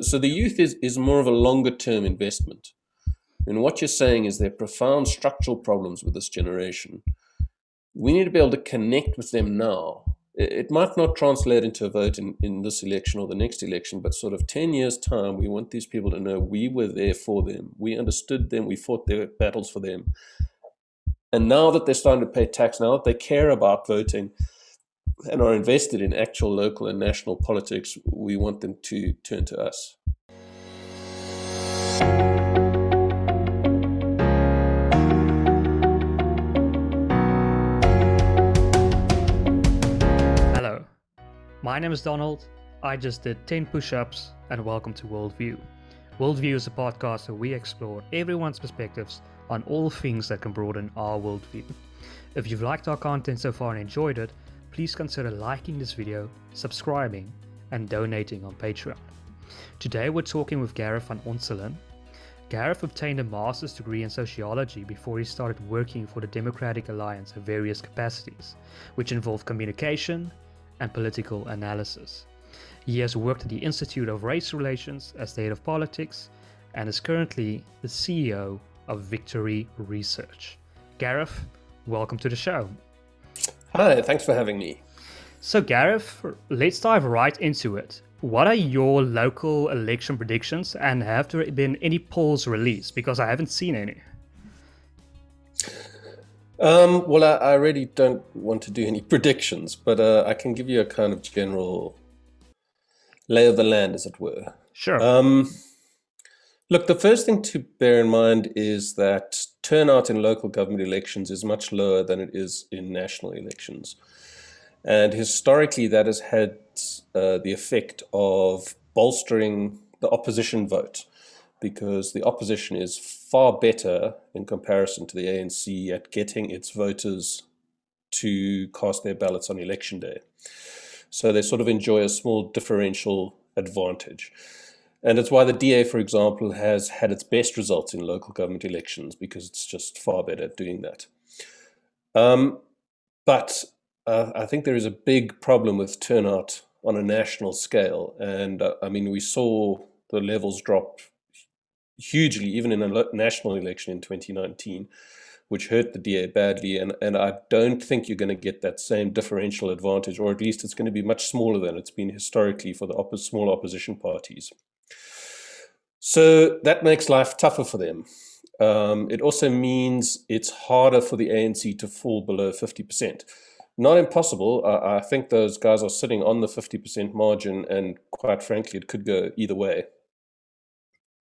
So the youth is, is more of a longer term investment. And what you're saying is there are profound structural problems with this generation. We need to be able to connect with them now. It might not translate into a vote in, in this election or the next election, but sort of 10 years' time, we want these people to know we were there for them. We understood them. We fought their battles for them. And now that they're starting to pay tax, now that they care about voting, and are invested in actual local and national politics, we want them to turn to us. Hello, my name is Donald. I just did 10 push ups, and welcome to Worldview. Worldview is a podcast where we explore everyone's perspectives on all things that can broaden our worldview. If you've liked our content so far and enjoyed it, please consider liking this video, subscribing, and donating on Patreon. Today we're talking with Gareth van Onselen. Gareth obtained a master's degree in sociology before he started working for the Democratic Alliance in various capacities, which involved communication and political analysis. He has worked at the Institute of Race Relations as State of Politics and is currently the CEO of Victory Research. Gareth, welcome to the show. Hi, thanks for having me. So, Gareth, let's dive right into it. What are your local election predictions, and have there been any polls released? Because I haven't seen any. Um, well, I, I, really don't want to do any predictions, but uh, I can give you a kind of general lay of the land, as it were. Sure. Um, look, the first thing to bear in mind is that turnout in local government elections is much lower than it is in national elections. And historically, that has had uh, the effect of bolstering the opposition vote because the opposition is far better in comparison to the ANC at getting its voters to cast their ballots on election day. So they sort of enjoy a small differential advantage. And it's why the DA, for example, has had its best results in local government elections because it's just far better at doing that. Um, but uh, I think there is a big problem with turnout on a national scale. And uh, I mean, we saw the levels drop hugely, even in a national election in 2019, which hurt the DA badly. And, and I don't think you're going to get that same differential advantage, or at least it's going to be much smaller than it's been historically for the oppo- small opposition parties. So that makes life tougher for them. Um, it also means it's harder for the ANC to fall below 50%. Not impossible. I, I think those guys are sitting on the 50% margin, and quite frankly, it could go either way.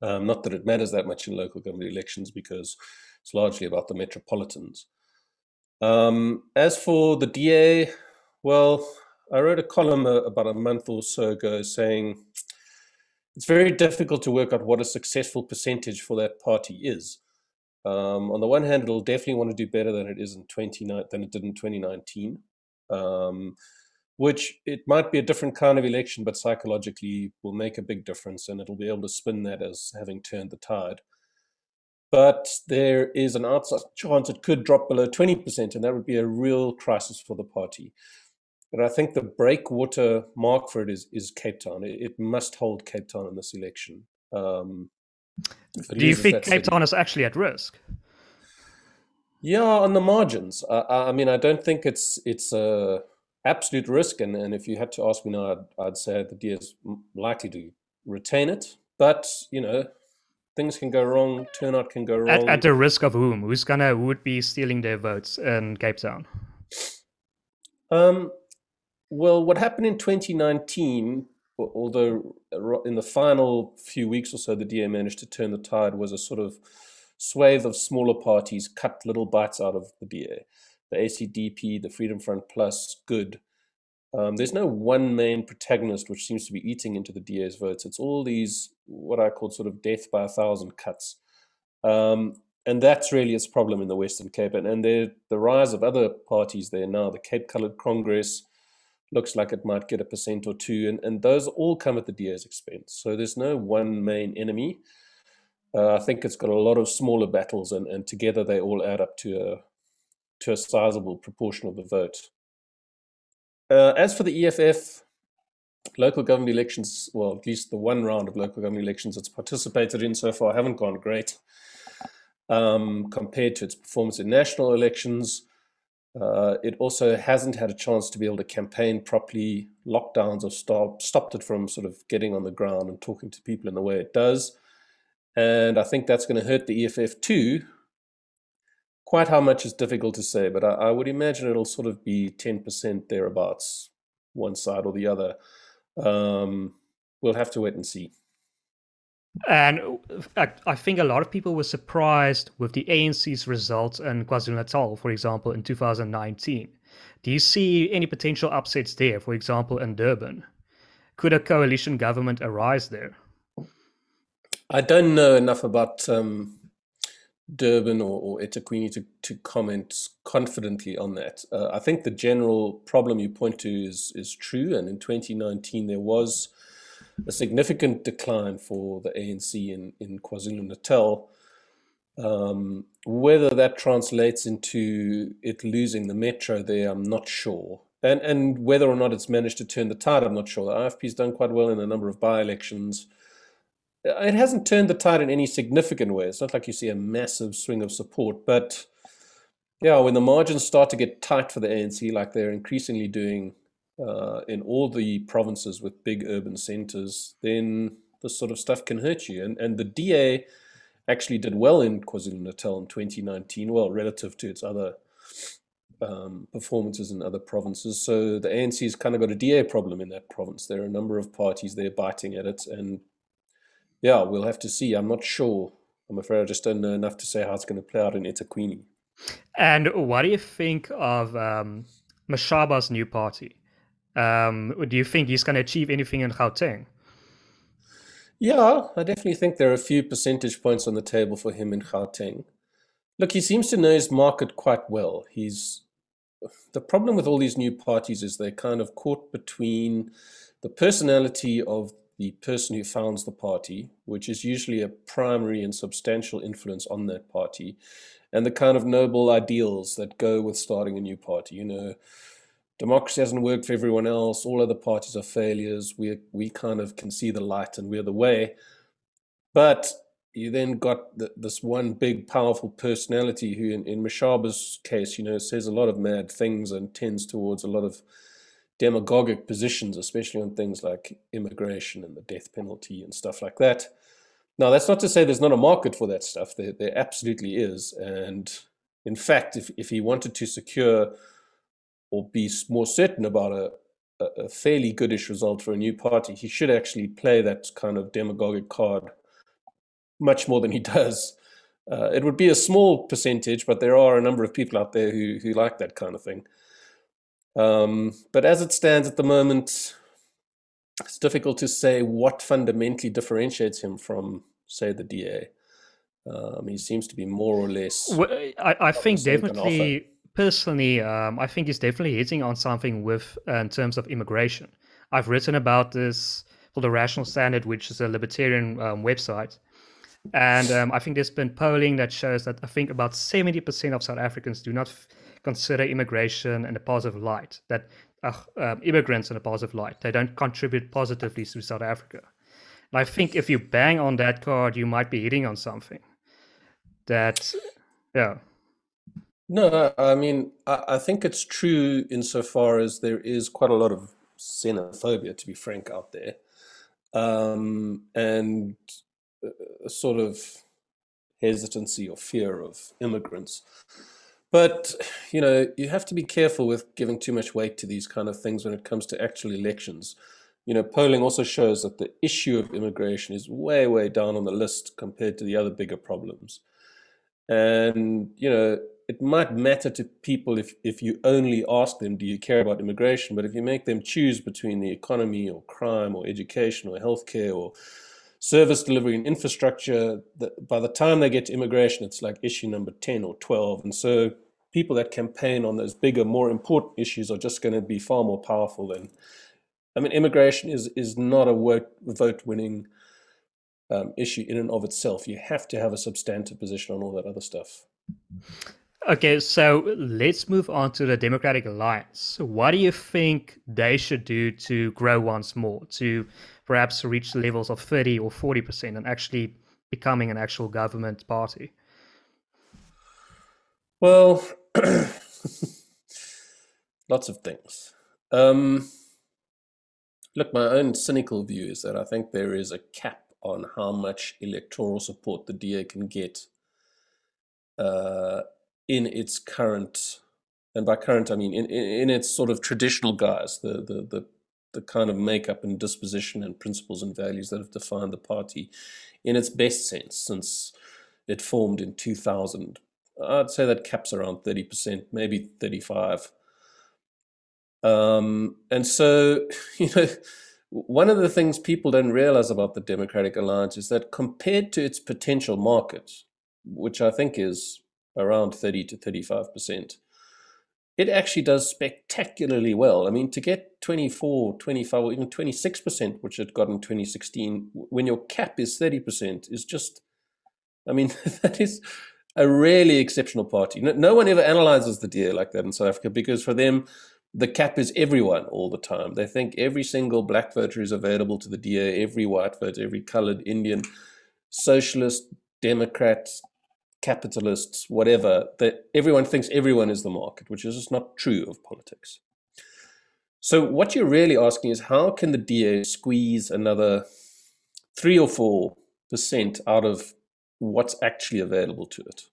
Um, not that it matters that much in local government elections because it's largely about the metropolitans. Um, as for the DA, well, I wrote a column uh, about a month or so ago saying it's very difficult to work out what a successful percentage for that party is. Um, on the one hand, it'll definitely want to do better than it is in 29 than it did in 2019, um, which it might be a different kind of election, but psychologically will make a big difference, and it'll be able to spin that as having turned the tide. But there is an outside chance it could drop below 20%, and that would be a real crisis for the party. But I think the breakwater mark for it is is Cape Town. It, it must hold Cape Town in this election. Um, Do you think Cape city. Town is actually at risk? Yeah, on the margins. Uh, I mean, I don't think it's it's a absolute risk. And, and if you had to ask me now, I'd, I'd say the D is likely to retain it. But you know, things can go wrong. Turnout can go wrong. At, at the risk of whom? Who's gonna who would be stealing their votes in Cape Town? Um, well, what happened in 2019, although in the final few weeks or so, the DA managed to turn the tide, was a sort of swathe of smaller parties cut little bites out of the DA. The ACDP, the Freedom Front Plus, good. Um, there's no one main protagonist which seems to be eating into the DA's votes. It's all these, what I call sort of death by a thousand cuts. Um, and that's really its problem in the Western Cape. And, and the rise of other parties there now, the Cape Coloured Congress, looks like it might get a percent or two, and, and those all come at the DA's expense. So there's no one main enemy. Uh, I think it's got a lot of smaller battles, and, and together they all add up to a to a sizable proportion of the vote. Uh, as for the EFF, local government elections, well, at least the one round of local government elections it's participated in so far, haven't gone great um, compared to its performance in national elections. Uh, it also hasn't had a chance to be able to campaign properly. Lockdowns have stop, stopped it from sort of getting on the ground and talking to people in the way it does. And I think that's going to hurt the EFF too. Quite how much is difficult to say, but I, I would imagine it'll sort of be 10% thereabouts, one side or the other. Um, we'll have to wait and see. And uh, I think a lot of people were surprised with the ANC's results in KwaZulu Natal, for example, in 2019. Do you see any potential upsets there, for example, in Durban? Could a coalition government arise there? I don't know enough about um, Durban or, or eThekwini to, to comment confidently on that. Uh, I think the general problem you point to is, is true, and in 2019 there was a significant decline for the ANC in, in KwaZulu-Natal. Um, whether that translates into it losing the metro there, I'm not sure. And, and whether or not it's managed to turn the tide, I'm not sure. The IFP's done quite well in a number of by-elections. It hasn't turned the tide in any significant way. It's not like you see a massive swing of support, but yeah, when the margins start to get tight for the ANC, like they're increasingly doing uh, in all the provinces with big urban centers, then this sort of stuff can hurt you. And and the DA actually did well in KwaZulu Natal in 2019, well relative to its other um, performances in other provinces. So the ANC has kind of got a DA problem in that province. There are a number of parties there biting at it, and yeah, we'll have to see. I'm not sure. I'm afraid I just don't know enough to say how it's going to play out in eThekwini. And what do you think of um, Mashaba's new party? Um, do you think he's going to achieve anything in Gauteng? Yeah, I definitely think there are a few percentage points on the table for him in Gauteng. Look, he seems to know his market quite well. He's the problem with all these new parties is they're kind of caught between the personality of the person who founds the party, which is usually a primary and substantial influence on that party, and the kind of noble ideals that go with starting a new party. You know, democracy hasn't worked for everyone else. All other parties are failures. We we kind of can see the light and we're the way. But you then got the, this one big, powerful personality who, in, in Mashaba's case, you know, says a lot of mad things and tends towards a lot of demagogic positions, especially on things like immigration and the death penalty and stuff like that. Now, that's not to say there's not a market for that stuff. There, there absolutely is. And in fact, if, if he wanted to secure or be more certain about a, a fairly goodish result for a new party, he should actually play that kind of demagogic card much more than he does. Uh, it would be a small percentage, but there are a number of people out there who, who like that kind of thing. Um, but as it stands at the moment, it's difficult to say what fundamentally differentiates him from, say, the DA. Um, he seems to be more or less. Well, I, I think definitely personally, um, I think he's definitely hitting on something with uh, in terms of immigration. I've written about this for the Rational Standard, which is a libertarian um, website, and um, I think there's been polling that shows that I think about 70% of South Africans do not f- consider immigration in a positive light. That uh, um, immigrants in a positive light. They don't contribute positively to South Africa. And I think if you bang on that card, you might be hitting on something. That, yeah. No, I mean, I, I think it's true insofar as there is quite a lot of xenophobia, to be frank, out there. Um, and a sort of hesitancy or fear of immigrants. But, you know, you have to be careful with giving too much weight to these kind of things when it comes to actual elections. You know, polling also shows that the issue of immigration is way, way down on the list compared to the other bigger problems. And, you know, it might matter to people if, if you only ask them, do you care about immigration? But if you make them choose between the economy or crime or education or healthcare or service delivery and infrastructure, that by the time they get to immigration, it's like issue number 10 or 12. And so people that campaign on those bigger, more important issues are just going to be far more powerful than. I mean, immigration is, is not a vote, vote winning um, issue in and of itself. You have to have a substantive position on all that other stuff. Okay, so let's move on to the Democratic Alliance. What do you think they should do to grow once more, to perhaps reach levels of 30 or 40% and actually becoming an actual government party? Well, lots of things. Um, look, my own cynical view is that I think there is a cap on how much electoral support the DA can get uh, in its current, and by current I mean in, in its sort of traditional guise, the, the, the, the kind of makeup and disposition and principles and values that have defined the party in its best sense since it formed in 2000. I'd say that caps around 30%, maybe 35. Um, and so, you know, one of the things people don't realize about the Democratic Alliance is that compared to its potential market, which I think is around 30 to 35%, it actually does spectacularly well. I mean, to get 24, 25, or even 26%, which it got in 2016, when your cap is 30%, is just, I mean, that is a really exceptional party. No, no one ever analyzes the DA like that in South Africa because for them, the cap is everyone all the time. They think every single black voter is available to the DA, every white voter, every colored Indian, socialist, Democrat, capitalists, whatever, that everyone thinks everyone is the market, which is just not true of politics. So what you're really asking is how can the DA squeeze another three or four percent out of what's actually available to it?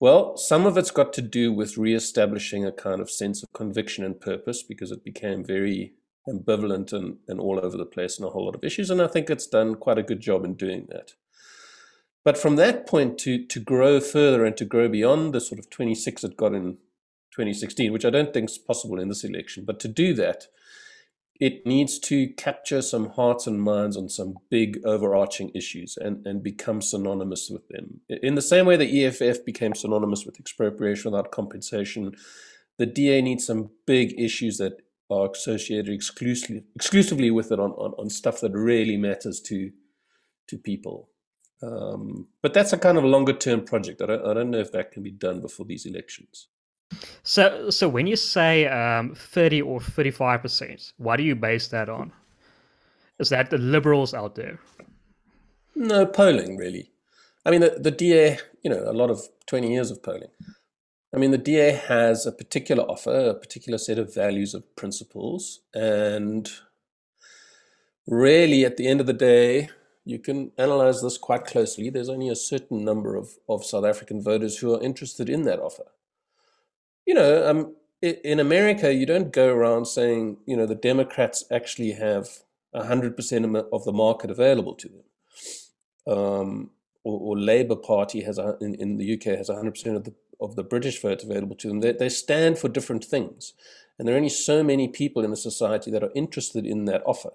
Well, some of it's got to do with re-establishing a kind of sense of conviction and purpose because it became very ambivalent and, and all over the place in a whole lot of issues. And I think it's done quite a good job in doing that. But from that point to to grow further and to grow beyond the sort of 26 it got in 2016, which I don't think is possible in this election, but to do that, it needs to capture some hearts and minds on some big overarching issues and, and become synonymous with them. In the same way the EFF became synonymous with expropriation without compensation, the DA needs some big issues that are associated exclusively exclusively with it on, on, on stuff that really matters to to people. Um, but that's a kind of longer term project. I don't, I don't know if that can be done before these elections. So, so when you say um, 30 or 35 percent, what do you base that on? Is that the liberals out there? No polling, really. I mean, the, the DA, you know, a lot of 20 years of polling. I mean, the DA has a particular offer, a particular set of values of principles, and really, at the end of the day, you can analyze this quite closely. There's only a certain number of, of South African voters who are interested in that offer. You know, um, in America, you don't go around saying, you know, the Democrats actually have 100% of the market available to them. Um, or, or, Labour Party has a, in, in the UK has 100% of the of the British vote available to them. They, they stand for different things, and there are only so many people in a society that are interested in that offer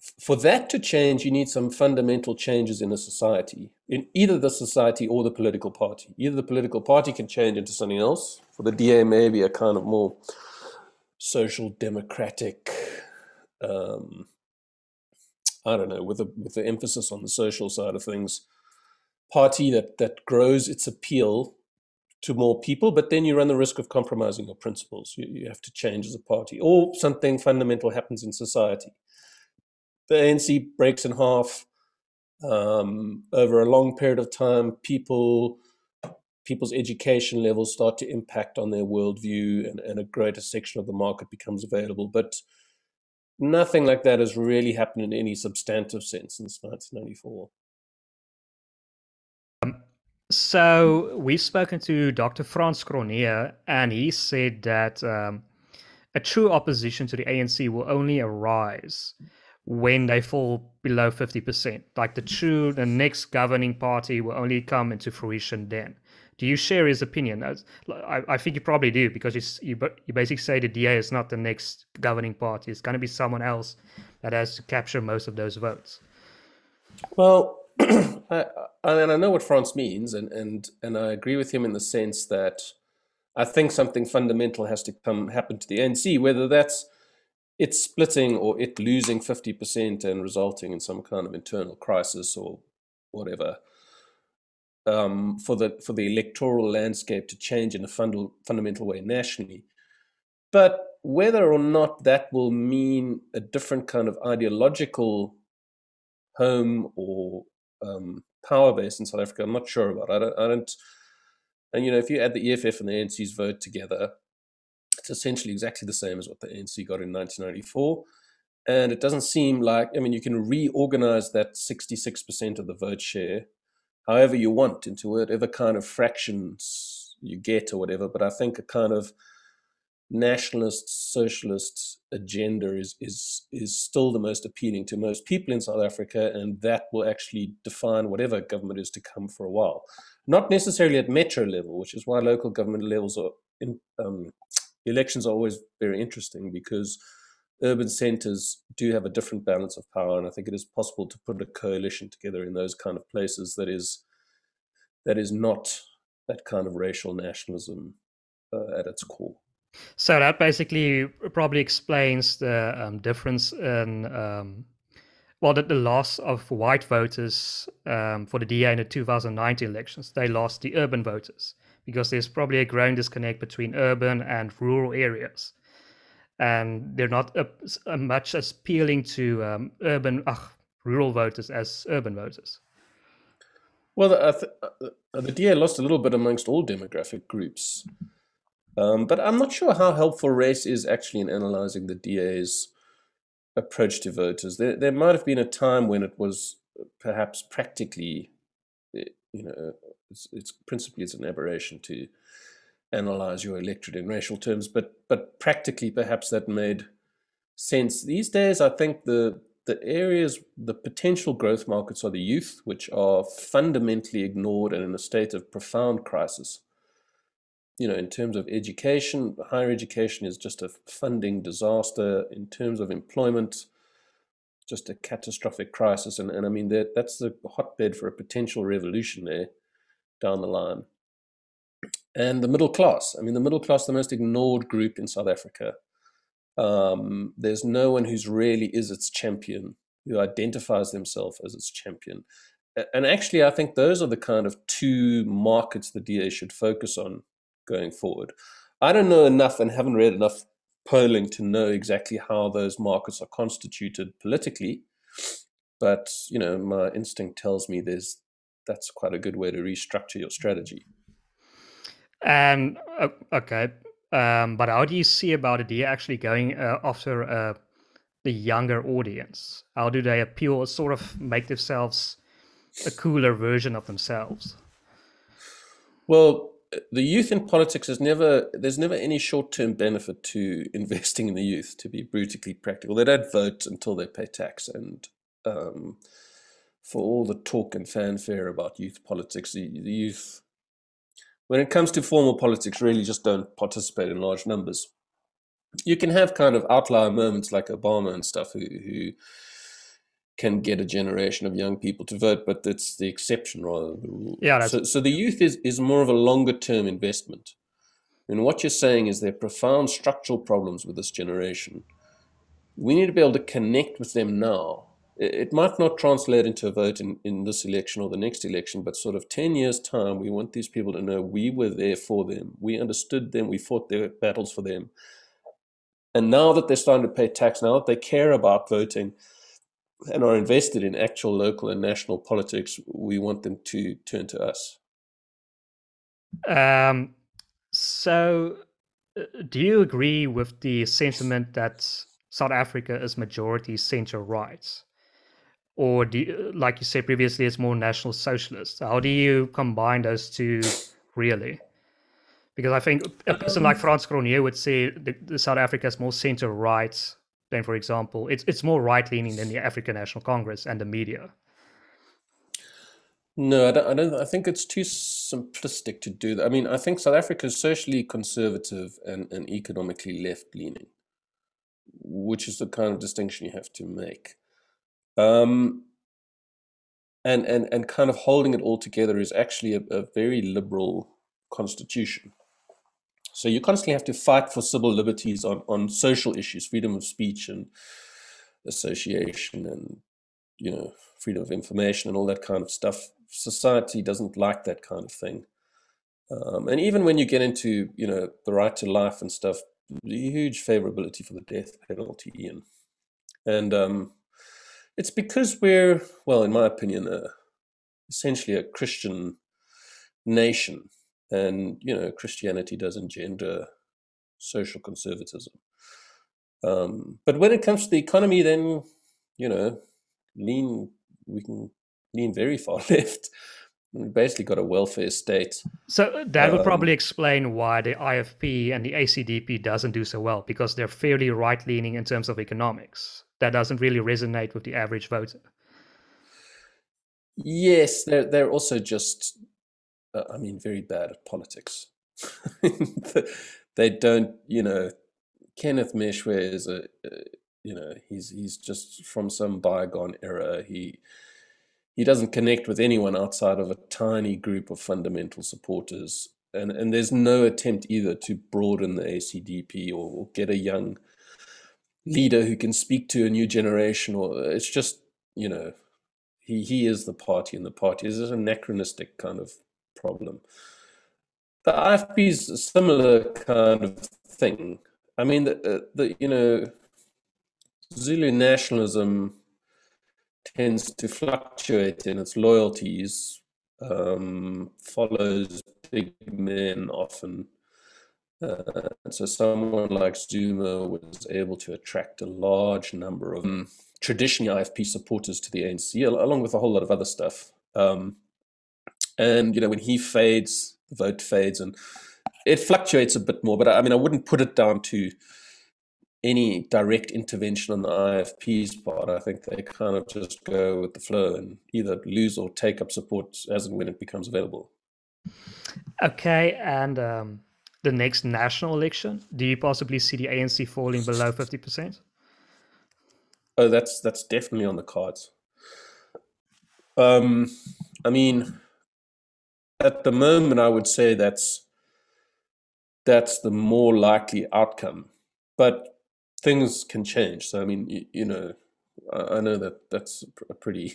for that to change, you need some fundamental changes in a society, in either the society or the political party. Either the political party can change into something else. For the DA, maybe a kind of more social democratic, um, I don't know, with a with the emphasis on the social side of things, party that that grows its appeal to more people, but then you run the risk of compromising your principles. You, you have to change as a party, or something fundamental happens in society the ANC breaks in half um, over a long period of time. People people's education levels start to impact on their worldview, and, and a greater section of the market becomes available. But nothing like that has really happened in any substantive sense since 1994. Um, so we've spoken to Dr. Frans Cronje, and he said that um, a true opposition to the ANC will only arise when they fall below 50%. Like the true, the next governing party will only come into fruition then. Do you share his opinion? I, I think you probably do because you, you, basically say the DA is not the next governing party. It's going to be someone else that has to capture most of those votes. Well, I, I, mean, I know what Frans means, and, and, and I agree with him in the sense that I think something fundamental has to come happen to the ANC, whether that's it splitting or it losing 50% and resulting in some kind of internal crisis or whatever. um, for the for the electoral landscape to change in a fund- fundamental way nationally. But whether or not that will mean a different kind of ideological home or um, power base in South Africa, I'm not sure about. I don't, I don't. And you know, if you add the EFF and the ANC's vote together, it's essentially exactly the same as what the ANC got in 1994. And it doesn't seem like, I mean, you can reorganize that 66% of the vote share however you want into whatever kind of fractions you get or whatever. But I think a kind of nationalist socialist agenda is is is still the most appealing to most people in South Africa, and that will actually define whatever government is to come for a while. Not necessarily at metro level, which is why local government levels are in, um, elections are always very interesting because urban centers do have a different balance of power, and I think it is possible to put a coalition together in those kind of places that is that is not that kind of racial nationalism uh, at its core. So that basically probably explains the um, difference in um, well, the, the, loss of white voters um, for the DA in the 2019 elections. They lost the urban voters because there's probably a growing disconnect between urban and rural areas and they're not uh, much as appealing to um, urban, uh, rural voters as urban voters. Well, uh, the, the DA lost a little bit amongst all demographic groups, um, but I'm not sure how helpful race is actually in analyzing the DA's approach to voters. There, there might have been a time when it was perhaps practically, you know, it's, it's principally it's an aberration to analyze your electorate in racial terms, but but practically perhaps that made sense. These days, I think the the areas, the potential growth markets are the youth, which are fundamentally ignored and in a state of profound crisis. You know, in terms of education, higher education is just a funding disaster. In terms of employment, just a catastrophic crisis. And, and I mean, that, that's the hotbed for a potential revolution there down the line and the middle class. I mean, the middle class, the most ignored group in South Africa. Um, there's no one who's really is its champion, who identifies themselves as its champion. And actually, I think those are the kind of two markets the DA should focus on going forward. I don't know enough and haven't read enough polling to know exactly how those markets are constituted politically, but you know, my instinct tells me there's that's quite a good way to restructure your strategy. And uh, okay, um, but how do you see about it? Are you actually going uh, after uh, the younger audience? How do they appeal? Sort of make themselves a cooler version of themselves. Well, the youth in politics is never there's never any short-term benefit to investing in the youth to be brutally practical they don't vote until they pay tax and um, for all the talk and fanfare about youth politics the, the youth when it comes to formal politics, really just don't participate in large numbers. You can have kind of outlier moments like Obama and stuff who, who can get a generation of young people to vote, but that's the exception rather than the rule. Yeah, so, so the youth is, is more of a longer term investment. And what you're saying is there are profound structural problems with this generation. We need to be able to connect with them now it might not translate into a vote in, in this election or the next election, but sort of 10 years' time, we want these people to know we were there for them. We understood them. We fought their battles for them. And now that they're starting to pay tax, now that they care about voting and are invested in actual local and national politics, we want them to turn to us. Um, so, uh, do you agree with the sentiment that South Africa is majority center right? or do you, like you said previously, it's more national socialist? How do you combine those two really? Because I think a person like Frans Cronje would say the, the South Africa is more center right for example, it's it's more right leaning than the African National Congress and the media. No, I don't, I don't. I think it's too simplistic to do that. I mean, I think South Africa is socially conservative and, and economically left leaning, which is the kind of distinction you have to make. Um, and, and, and kind of holding it all together is actually a, a very liberal constitution. So you constantly have to fight for civil liberties on, on social issues, freedom of speech and association and you know freedom of information and all that kind of stuff. Society doesn't like that kind of thing. Um, and even when you get into you know the right to life and stuff, huge favorability for the death penalty, Ian. And um, it's because we're well, in my opinion, uh, essentially a Christian nation, and you know Christianity does engender social conservatism. Um, but when it comes to the economy, then you know, lean we can lean very far left. We basically got a welfare state. So that would um, probably explain why the IFP and the ACDP doesn't do so well because they're fairly right leaning in terms of economics. That doesn't really resonate with the average voter. Yes, they're they're also just, uh, I mean, very bad at politics. they don't, you know, Kenneth Meshoe is a, uh, you know, he's he's just from some bygone era. He he doesn't connect with anyone outside of a tiny group of fundamental supporters, and and there's no attempt either to broaden the ACDP or, or get a young leader who can speak to a new generation. Or it's just you know, he he is the party, and the party is an anachronistic kind of problem. The IFP is a similar kind of thing. I mean, the, uh, the you know, Zulu nationalism tends to fluctuate in its loyalties, um, follows big men often. Uh, so someone like Zuma was able to attract a large number of um, traditionally IFP supporters to the ANC, along with a whole lot of other stuff. Um, and you know, when he fades, the vote fades, and it fluctuates a bit more. But I mean, I wouldn't put it down to any direct intervention on the IFP's part. I think they kind of just go with the flow and either lose or take up support as and when it becomes available. Okay, and um, the next national election, do you possibly see the ANC falling below fifty percent? Oh, that's that's definitely on the cards. Um, I mean, at the moment, I would say that's that's the more likely outcome. But things can change. So I mean, you, you know, I, I, know that that's a pretty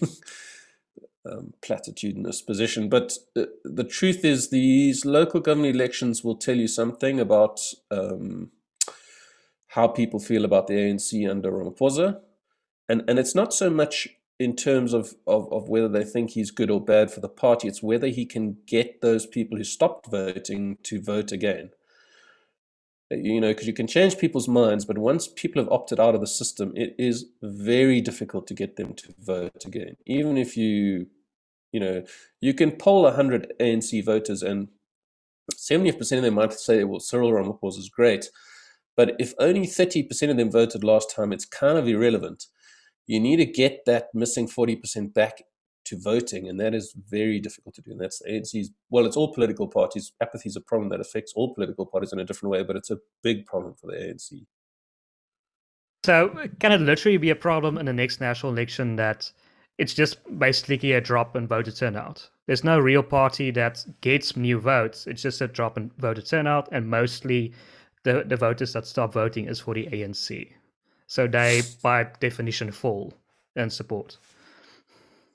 um, platitudinous position, but uh, the truth is, these local government elections will tell you something about um, how people feel about the ANC under Ramaphosa, and and it's not so much in terms of, of, of whether they think he's good or bad for the party. It's whether he can get those people who stopped voting to vote again uh, you know, because you can change people's minds, but once people have opted out of the system, it is very difficult to get them to vote again. Even if you, you know, you can poll 100 ANC voters and 70% of them might say, well, Cyril Ramaphosa is great. But if only 30% of them voted last time, it's kind of irrelevant. You need to get that missing 40% back to voting, and that is very difficult to do. And that's ANC's. Well, it's all political parties. Apathy is a problem that affects all political parties in a different way, but it's a big problem for the ANC. So, can it literally be a problem in the next national election that it's just basically a drop in voter turnout? There's no real party that gets new votes. It's just a drop in voter turnout, and mostly the, the voters that stop voting is for the ANC. So they, by definition, fall in support.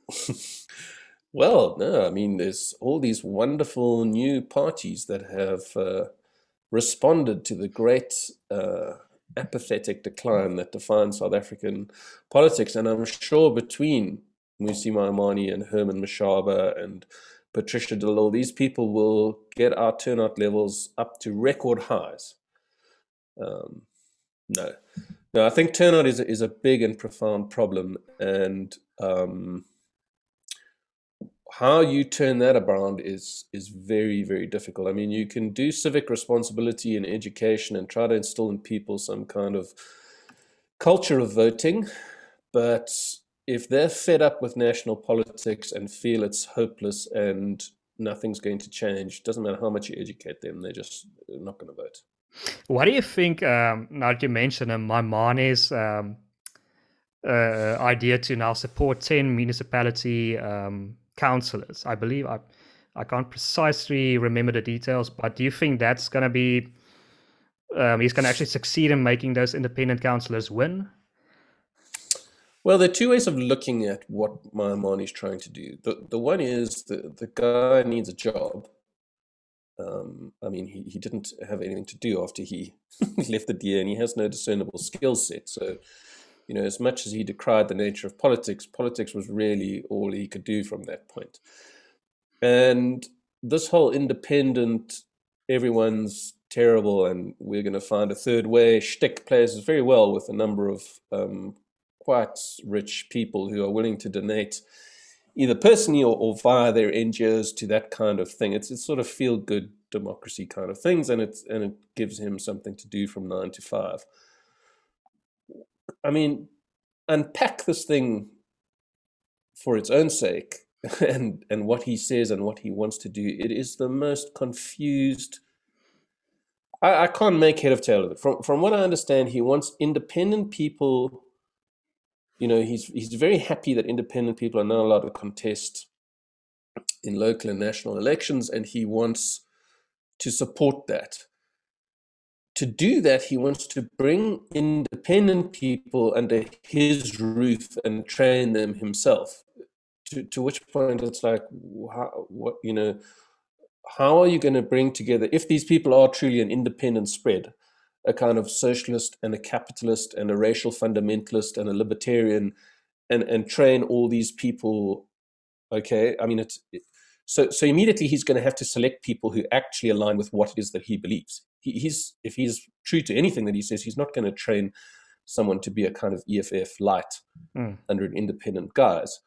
well, no, I mean, there's all these wonderful new parties that have uh, responded to the great uh, apathetic decline that defines South African politics. And I'm sure between Mmusi Maimane and Herman Mashaba and Patricia de Lille, these people will get our turnout levels up to record highs. Um, no, no, I think turnout is is a big and profound problem, and um, how you turn that around is is very very difficult. I mean you can do civic responsibility in education and try to instill in people some kind of culture of voting but if they're fed up with national politics and feel it's hopeless and nothing's going to change doesn't matter how much you educate them they're just not going to vote what do you think um, now that you mentioned um, Maimane's um, uh, idea to now support 10 municipality um, councillors. I believe I I can't precisely remember the details, but do you think that's going to be um, he's going to actually succeed in making those independent councillors win? Well, there are two ways of looking at what Maimane is trying to do. The the one is the the guy needs a job. Um, I mean, he, he didn't have anything to do after he left the DA, and he has no discernible skill set. So, you know, as much as he decried the nature of politics, politics was really all he could do from that point. And this whole independent, everyone's terrible, and we're going to find a third way shtick plays very well with a number of um, quite rich people who are willing to donate either personally or, or, via their NGOs to that kind of thing. It's it's sort of feel good democracy kind of things, and it's and it gives him something to do from nine to five. I mean, unpack this thing for its own sake, and and what he says and what he wants to do. It is the most confused. I, I can't make head of tail of it. From from what I understand, he wants independent people you know, he's he's very happy that independent people are now allowed to contest in local and national elections, and he wants to support that. To do that, he wants to bring independent people under his roof and train them himself. To, to which point it's like, how, what you know, how are you going to bring together if these people are truly an independent spread? A kind of socialist and a capitalist and a racial fundamentalist and a libertarian and and train all these people okay? I mean it's it, so so immediately he's going to have to select people who actually align with what it is that he believes. He, he's if he's true to anything that he says he's not going to train someone to be a kind of EFF light mm. under an independent guise.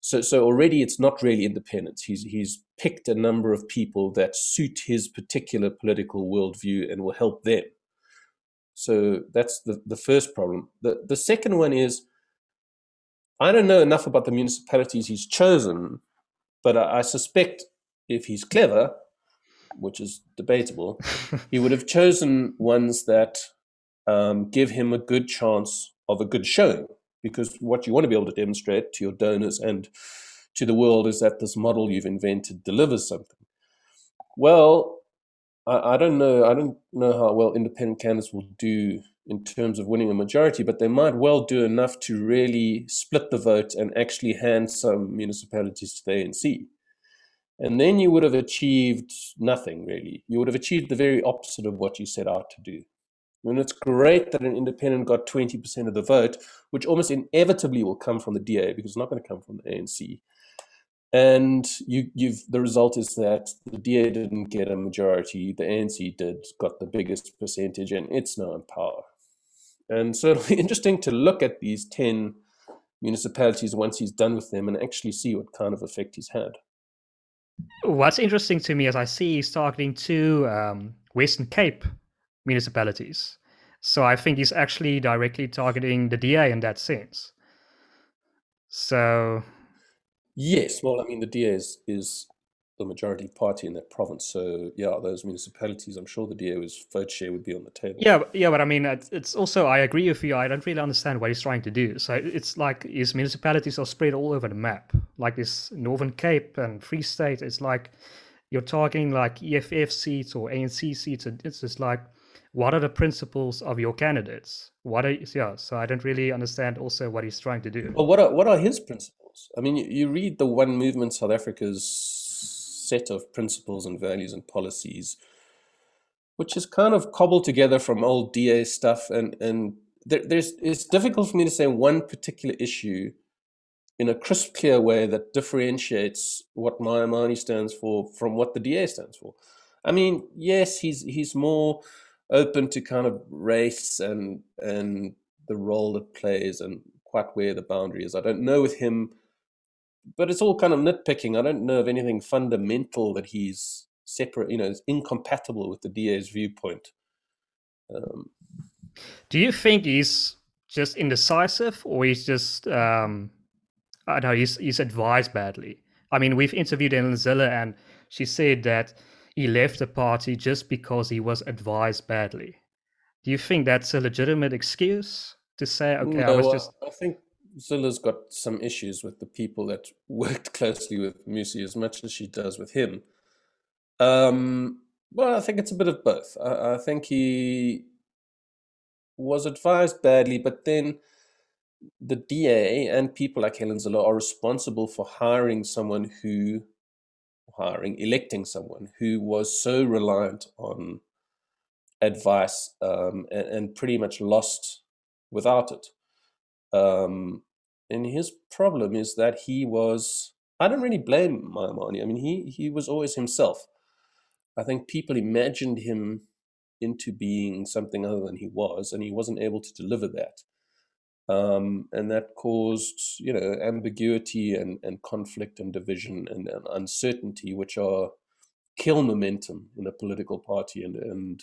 So so already it's not really independence. He's he's picked a number of people that suit his particular political worldview and will help them so that's the, the first problem. The, the second one is I don't know enough about the municipalities he's chosen, but I, I suspect if he's clever, which is debatable, he would have chosen ones that um, give him a good chance of a good showing. Because what you want to be able to demonstrate to your donors and to the world is that this model you've invented delivers something. Well, I, I don't know. I don't know how well independent candidates will do in terms of winning a majority, but they might well do enough to really split the vote and actually hand some municipalities to the ANC. And then you would have achieved nothing really. You would have achieved the very opposite of what you set out to do. And it's great that an independent got 20% of the vote, which almost inevitably will come from the DA because it's not going to come from the ANC and you, you've the result is that the DA didn't get a majority, the ANC did, got the biggest percentage, and it's now in power. And so it'll be interesting to look at these ten municipalities once he's done with them and actually see what kind of effect he's had. What's interesting to me is I see he's targeting two um, Western Cape municipalities. So I think he's actually directly targeting the DA in that sense. So Yes, well, I mean, the DA is, is the majority party in that province. So, yeah, those municipalities, I'm sure the DA's vote share would be on the table. Yeah, yeah, but I mean, it's also, I agree with you. I don't really understand what he's trying to do. So, it's like his municipalities are spread all over the map, like this Northern Cape and Free State. It's like you're talking like EFF seats or ANC seats. and It's just like, what are the principles of your candidates? What are, yeah, so I don't really understand also what he's trying to do. Well, what are, what are his principles? I mean, you, you read the One Movement South Africa's set of principles and values and policies, which is kind of cobbled together from old DA stuff, and and there, there's it's difficult for me to say one particular issue in a crisp, clear way that differentiates what Maimane stands for from what the DA stands for. I mean, yes, he's he's more open to kind of race and and the role it plays and quite where the boundary is. I don't know with him but it's all kind of nitpicking. I don't know of anything fundamental that he's separate, you know, is incompatible with the DA's viewpoint. Um, Do you think he's just indecisive, or he's just, um, I don't know, he's he's advised badly? I mean, we've interviewed Helen Zille, and she said that he left the party just because he was advised badly. Do you think that's a legitimate excuse to say, okay, no, I was just? I think Zille's got some issues with the people that worked closely with Mmusi as much as she does with him. Um, well, I think it's a bit of both. I, I think he was advised badly, but then the DA and people like Helen Zille are responsible for hiring someone who, hiring, electing someone who was so reliant on advice um, and, and, pretty much lost without it. Um, and his problem is that he was, I don't really blame Maimane. I mean, he, he was always himself. I think people imagined him into being something other than he was, and he wasn't able to deliver that. Um, and that caused, you know, ambiguity and, and conflict and division and, and, uncertainty, which are kill momentum in a political party and, and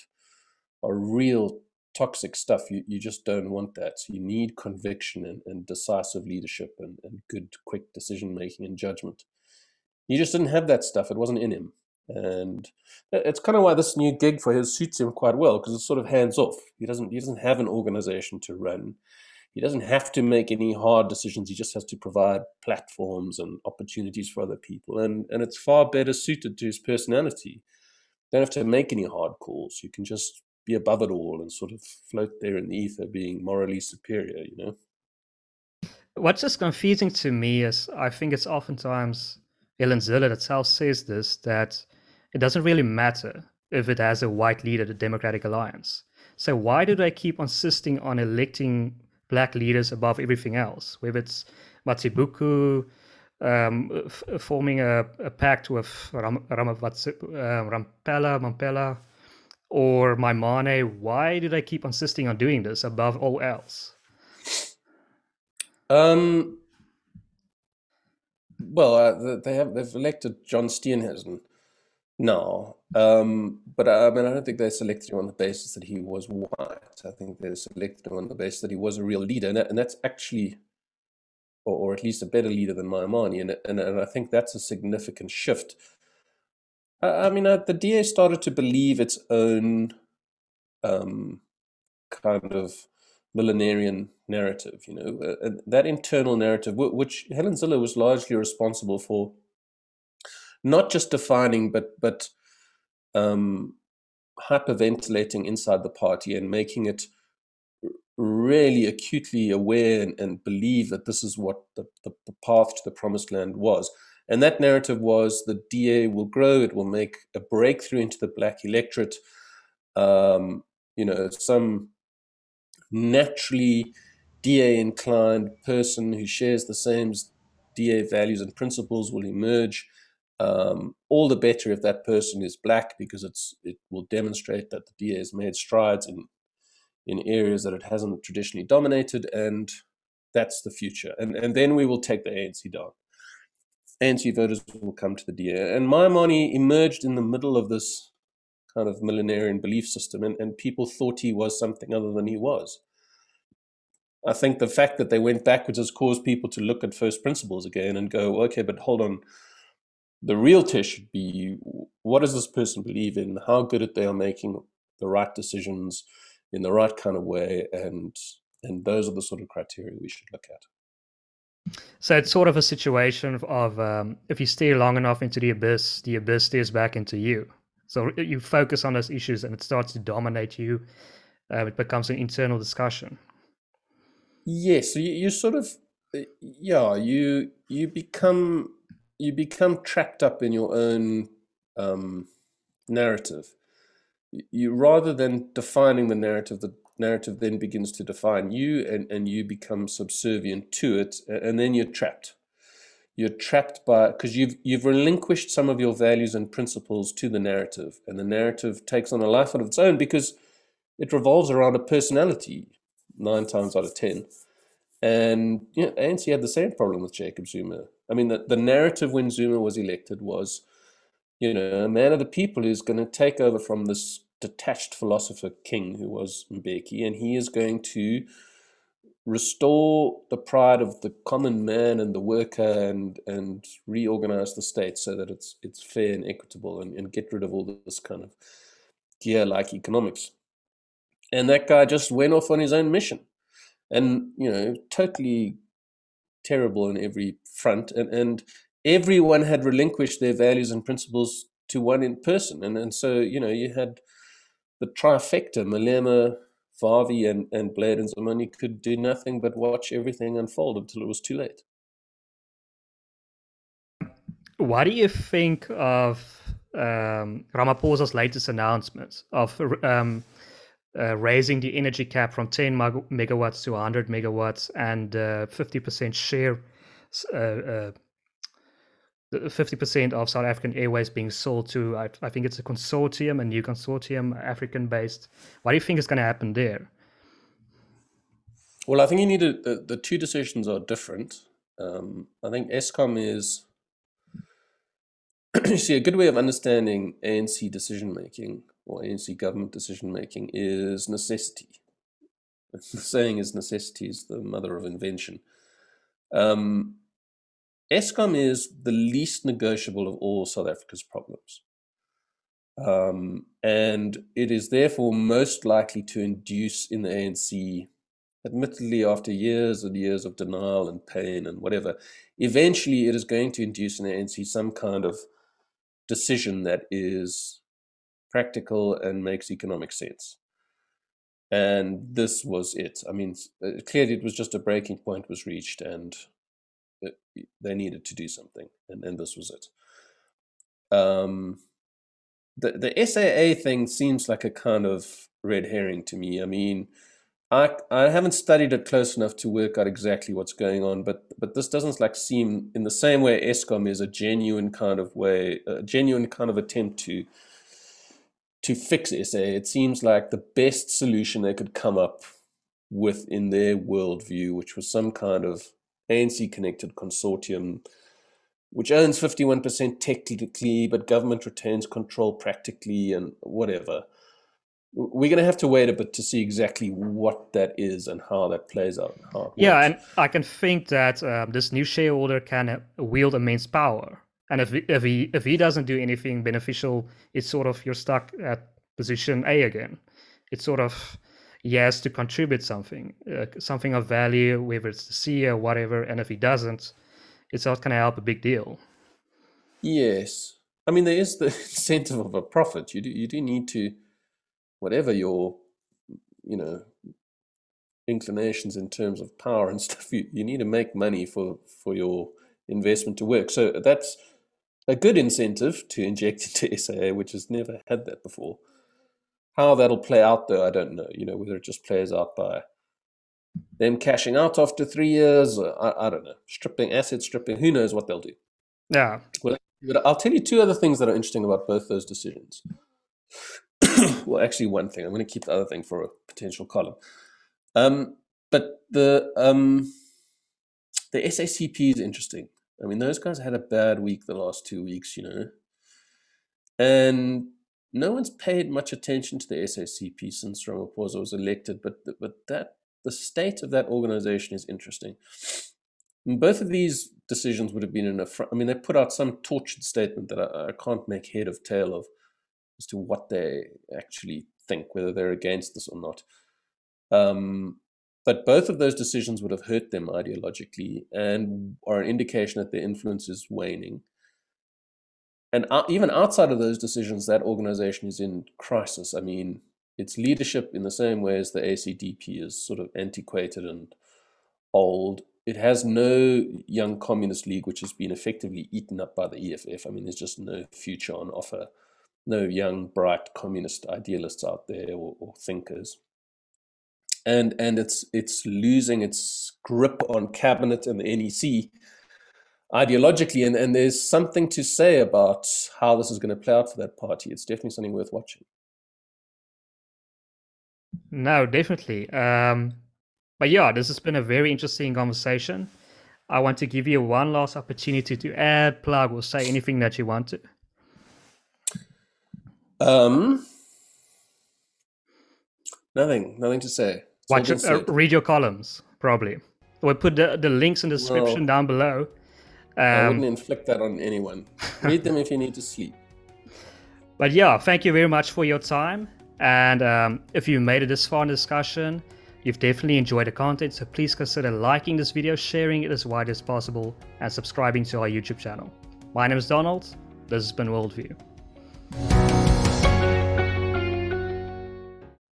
are real toxic stuff. You, you just don't want that. So you need conviction and, and decisive leadership and, and good, quick decision making and judgment. He just didn't have that stuff. It wasn't in him. And it's kind of why this new gig for his suits him quite well because it's sort of hands off. He doesn't he doesn't have an organization to run he doesn't have to make any hard decisions. He just has to provide platforms and opportunities for other people. And, and it's far better suited to his personality. Don't have to make any hard calls. You can just be above it all and sort of float there in the ether, being morally superior, you know? What's just confusing to me is I think it's oftentimes Helen Zille itself says this that it doesn't really matter if it has a white leader, the Democratic Alliance. So why do they keep insisting on electing black leaders above everything else, whether it's Mazibuko um, f- forming a, a, pact with Ram, Ram, uh, Ramphele, Mamphela, or Maimane. Why did I keep insisting on doing this above all else? Um, well, uh, they have they've elected John Steenhuisen now, um, but I mean, I don't think they selected him on the basis that he was white. I think they selected him on the basis that he was a real leader, and, that, and that's actually, or, or, at least a better leader than Maimane, and, and, and I think that's a significant shift. I, mean, uh, the DA started to believe its own um, kind of millenarian narrative, you know, uh, that internal narrative, which Helen Zille was largely responsible for not just defining, but but um, hyperventilating inside the party and making it really acutely aware and, and believe that this is what the, the, the, path to the promised land was. And that narrative was the DA will grow, it will make a breakthrough into the black electorate. Um, you know, some naturally DA inclined person who shares the same DA values and principles will emerge um, all the better if that person is black because it's it will demonstrate that the DA has made strides in in areas that it hasn't traditionally dominated, and that's the future. And and then we will take the ANC down. ANC voters will come to the DA. And Maimane emerged in the middle of this kind of millenarian belief system, and, and people thought he was something other than he was. I think the fact that they went backwards has caused people to look at first principles again and go, okay, but hold on, the real test should be what does this person believe in how good at they are making the right decisions in the right kind of way and and those are the sort of criteria we should look at so it's sort of a situation of um, if you stare long enough into the abyss the abyss stares back into you so you focus on those issues and it starts to dominate you uh, it becomes an internal discussion yes so you, you sort of uh, yeah you you become you become trapped up in your own um, narrative. You rather than defining the narrative, the narrative then begins to define you, and, and you become subservient to it, and then you're trapped. You're trapped by because you've you've relinquished some of your values and principles to the narrative, and the narrative takes on a life of its own because it revolves around a personality nine times out of ten. And you know, ANC had the same problem with Jacob Zuma. I mean, the, the narrative when Zuma was elected was, you know, a man of the people who's going to take over from this detached philosopher king who was Mbeki, and he is going to restore the pride of the common man and the worker and and reorganize the state so that it's it's fair and equitable and, and get rid of all this kind of GEAR like economics. And that guy just went off on his own mission and you know totally terrible in every front and, and everyone had relinquished their values and principles to one in person and, and so you know you had the trifecta Malema Vavi and, and Blade Nzimande could do nothing but watch everything unfold until it was too late. What do you think of um, Ramaphosa's latest announcement of um, uh, raising the energy cap from 10 megawatts to 100 megawatts and uh, 50% share, uh, 50% uh, of South African Airways being sold to, I, I think it's a consortium, a new consortium, African based. What do you think is going to happen there? Well, I think you need the, the two decisions are different. Um, I think Eskom is, you see, a good way of understanding ANC decision making or ANC government decision making is necessity. The saying is necessity is the mother of invention. Um, Eskom is the least negotiable of all South Africa's problems. Um, and it is therefore most likely to induce in the ANC, admittedly after years and years of denial and pain and whatever, eventually it is going to induce in the ANC some kind of decision that is practical and makes economic sense. And this was it. I mean, uh, clearly it was just a breaking point was reached and they needed to do something. And, and this was it. Um, the, the SAA thing seems like a kind of red herring to me. I mean, I, I haven't studied it close enough to work out exactly what's going on, but but this doesn't like seem in the same way Eskom is a genuine kind of way, a genuine kind of attempt to to fix SA, it seems like the best solution they could come up with in their worldview, which was some kind of ANC connected consortium, which owns 51% technically, but government retains control practically and whatever. We're going to have to wait a bit to see exactly what that is and how that plays out. yeah, and I can think that um, this new shareholder can wield immense power and if if he if he doesn't do anything beneficial, it's sort of you're stuck at position A again. It's sort of has to contribute something, uh, something of value, whether it's the CEO, or whatever. And if he doesn't, it's not going to help a big deal. Yes, I mean there is the incentive of a profit. You do you do need to, whatever your, you know, inclinations in terms of power and stuff. You, you need to make money for for your investment to work. So that's a good incentive to inject into SAA, which has never had that before. How that'll play out, though, I don't know. You know, whether it just plays out by them cashing out after three years, I, I, don't know. Stripping assets, stripping, who knows what they'll do. Yeah. Well, I'll tell you two other things that are interesting about both those decisions. well, actually, one thing. I'm going to keep the other thing for a potential column. Um, but the um, the SACP is interesting. I mean, those guys had a bad week the last two weeks, you know. And no one's paid much attention to the SACP since Ramaphosa was elected, but but that the state of that organization is interesting. And both of these decisions would have been in a. Fr- I mean, they put out some tortured statement that I, I can't make head of tail of as to what they actually think, whether they're against this or not. Um, but both of those decisions would have hurt them ideologically and are an indication that their influence is waning. And even outside of those decisions, that organization is in crisis. I mean, its leadership, in the same way as the ACDP, is sort of antiquated and old. It has no young communist league, which has been effectively eaten up by the EFF. I mean, there's just no future on offer, no young, bright communist idealists out there or, or thinkers and and it's it's losing its grip on cabinet and the NEC ideologically, and, and there's something to say about how this is going to play out for that party. It's definitely something worth watching. No, definitely. Um, but yeah, this has been a very interesting conversation. I want to give you one last opportunity to add, plug, or say anything that you want to. Um, nothing, nothing to say. Watch it, uh, read your columns, probably. We'll put the, the links in the description well, down below. Um, I wouldn't inflict that on anyone. Read them if you need to sleep. But yeah, thank you very much for your time. And um, if you made it this far in the discussion, you've definitely enjoyed the content. So please consider liking this video, sharing it as wide as possible, and subscribing to our YouTube channel. My name is Donald. This has been Worldview.